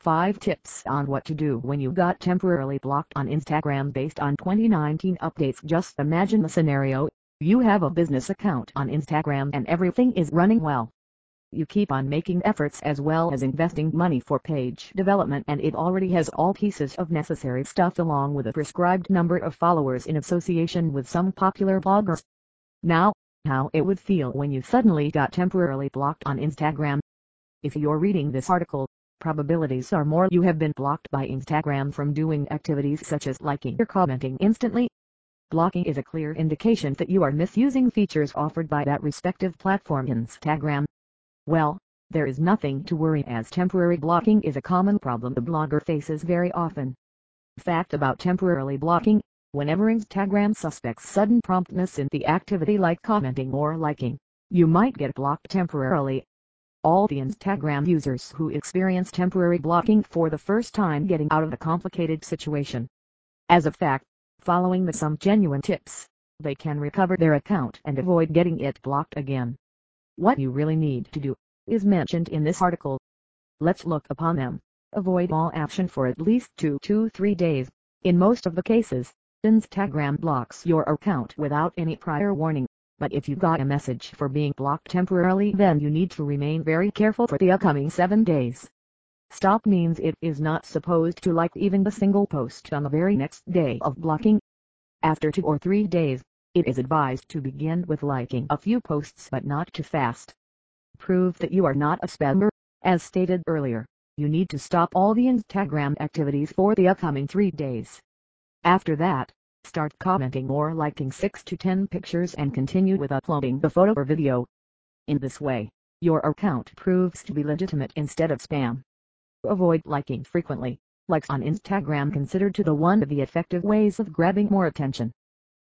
5 tips on what to do when you got temporarily blocked on Instagram based on 2019 updates. Just imagine the scenario, you have a business account on Instagram and everything is running well. You keep on making efforts as well as investing money for page development and it already has all pieces of necessary stuff along with a prescribed number of followers in association with some popular bloggers. Now, how it would feel when you suddenly got temporarily blocked on Instagram. If you're reading this article, probabilities are more you have been blocked by Instagram from doing activities such as liking or commenting instantly. Blocking is a clear indication that you are misusing features offered by that respective platform Instagram. Well, there is nothing to worry as temporary blocking is a common problem the blogger faces very often. Fact about temporarily blocking, whenever Instagram suspects sudden promptness in the activity like commenting or liking, you might get blocked temporarily all the Instagram users who experience temporary blocking for the first time getting out of a complicated situation. As a fact, following the some genuine tips, they can recover their account and avoid getting it blocked again. What you really need to do, is mentioned in this article. Let's look upon them. Avoid all action for at least 2 to 3 days. In most of the cases, Instagram blocks your account without any prior warning but if you got a message for being blocked temporarily then you need to remain very careful for the upcoming 7 days. Stop means it is not supposed to like even the single post on the very next day of blocking. After 2 or 3 days, it is advised to begin with liking a few posts but not too fast. Prove that you are not a spammer, as stated earlier, you need to stop all the Instagram activities for the upcoming 3 days. After that, Start commenting or liking 6 to 10 pictures and continue with uploading the photo or video. In this way, your account proves to be legitimate instead of spam. Avoid liking frequently. Likes on Instagram considered to the one of the effective ways of grabbing more attention.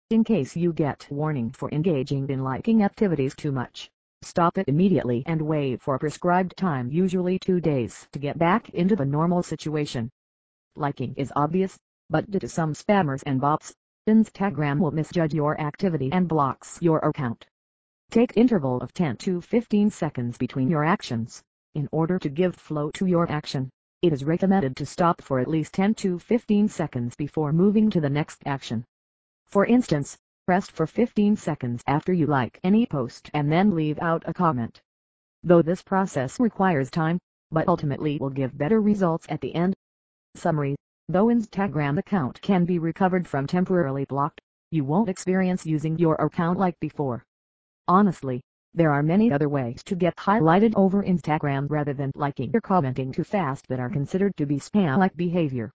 In case you get warning for engaging in liking activities too much, stop it immediately and wait for a prescribed time usually two days to get back into the normal situation. Liking is obvious, but due to some spammers and bots, Instagram will misjudge your activity and blocks your account. Take interval of 10 to 15 seconds between your actions. In order to give flow to your action, it is recommended to stop for at least 10 to 15 seconds before moving to the next action. For instance, rest for 15 seconds after you like any post and then leave out a comment. Though this process requires time, but ultimately will give better results at the end. Summary Though Instagram account can be recovered from temporarily blocked, you won't experience using your account like before. Honestly, there are many other ways to get highlighted over Instagram rather than liking or commenting too fast that are considered to be spam-like behavior.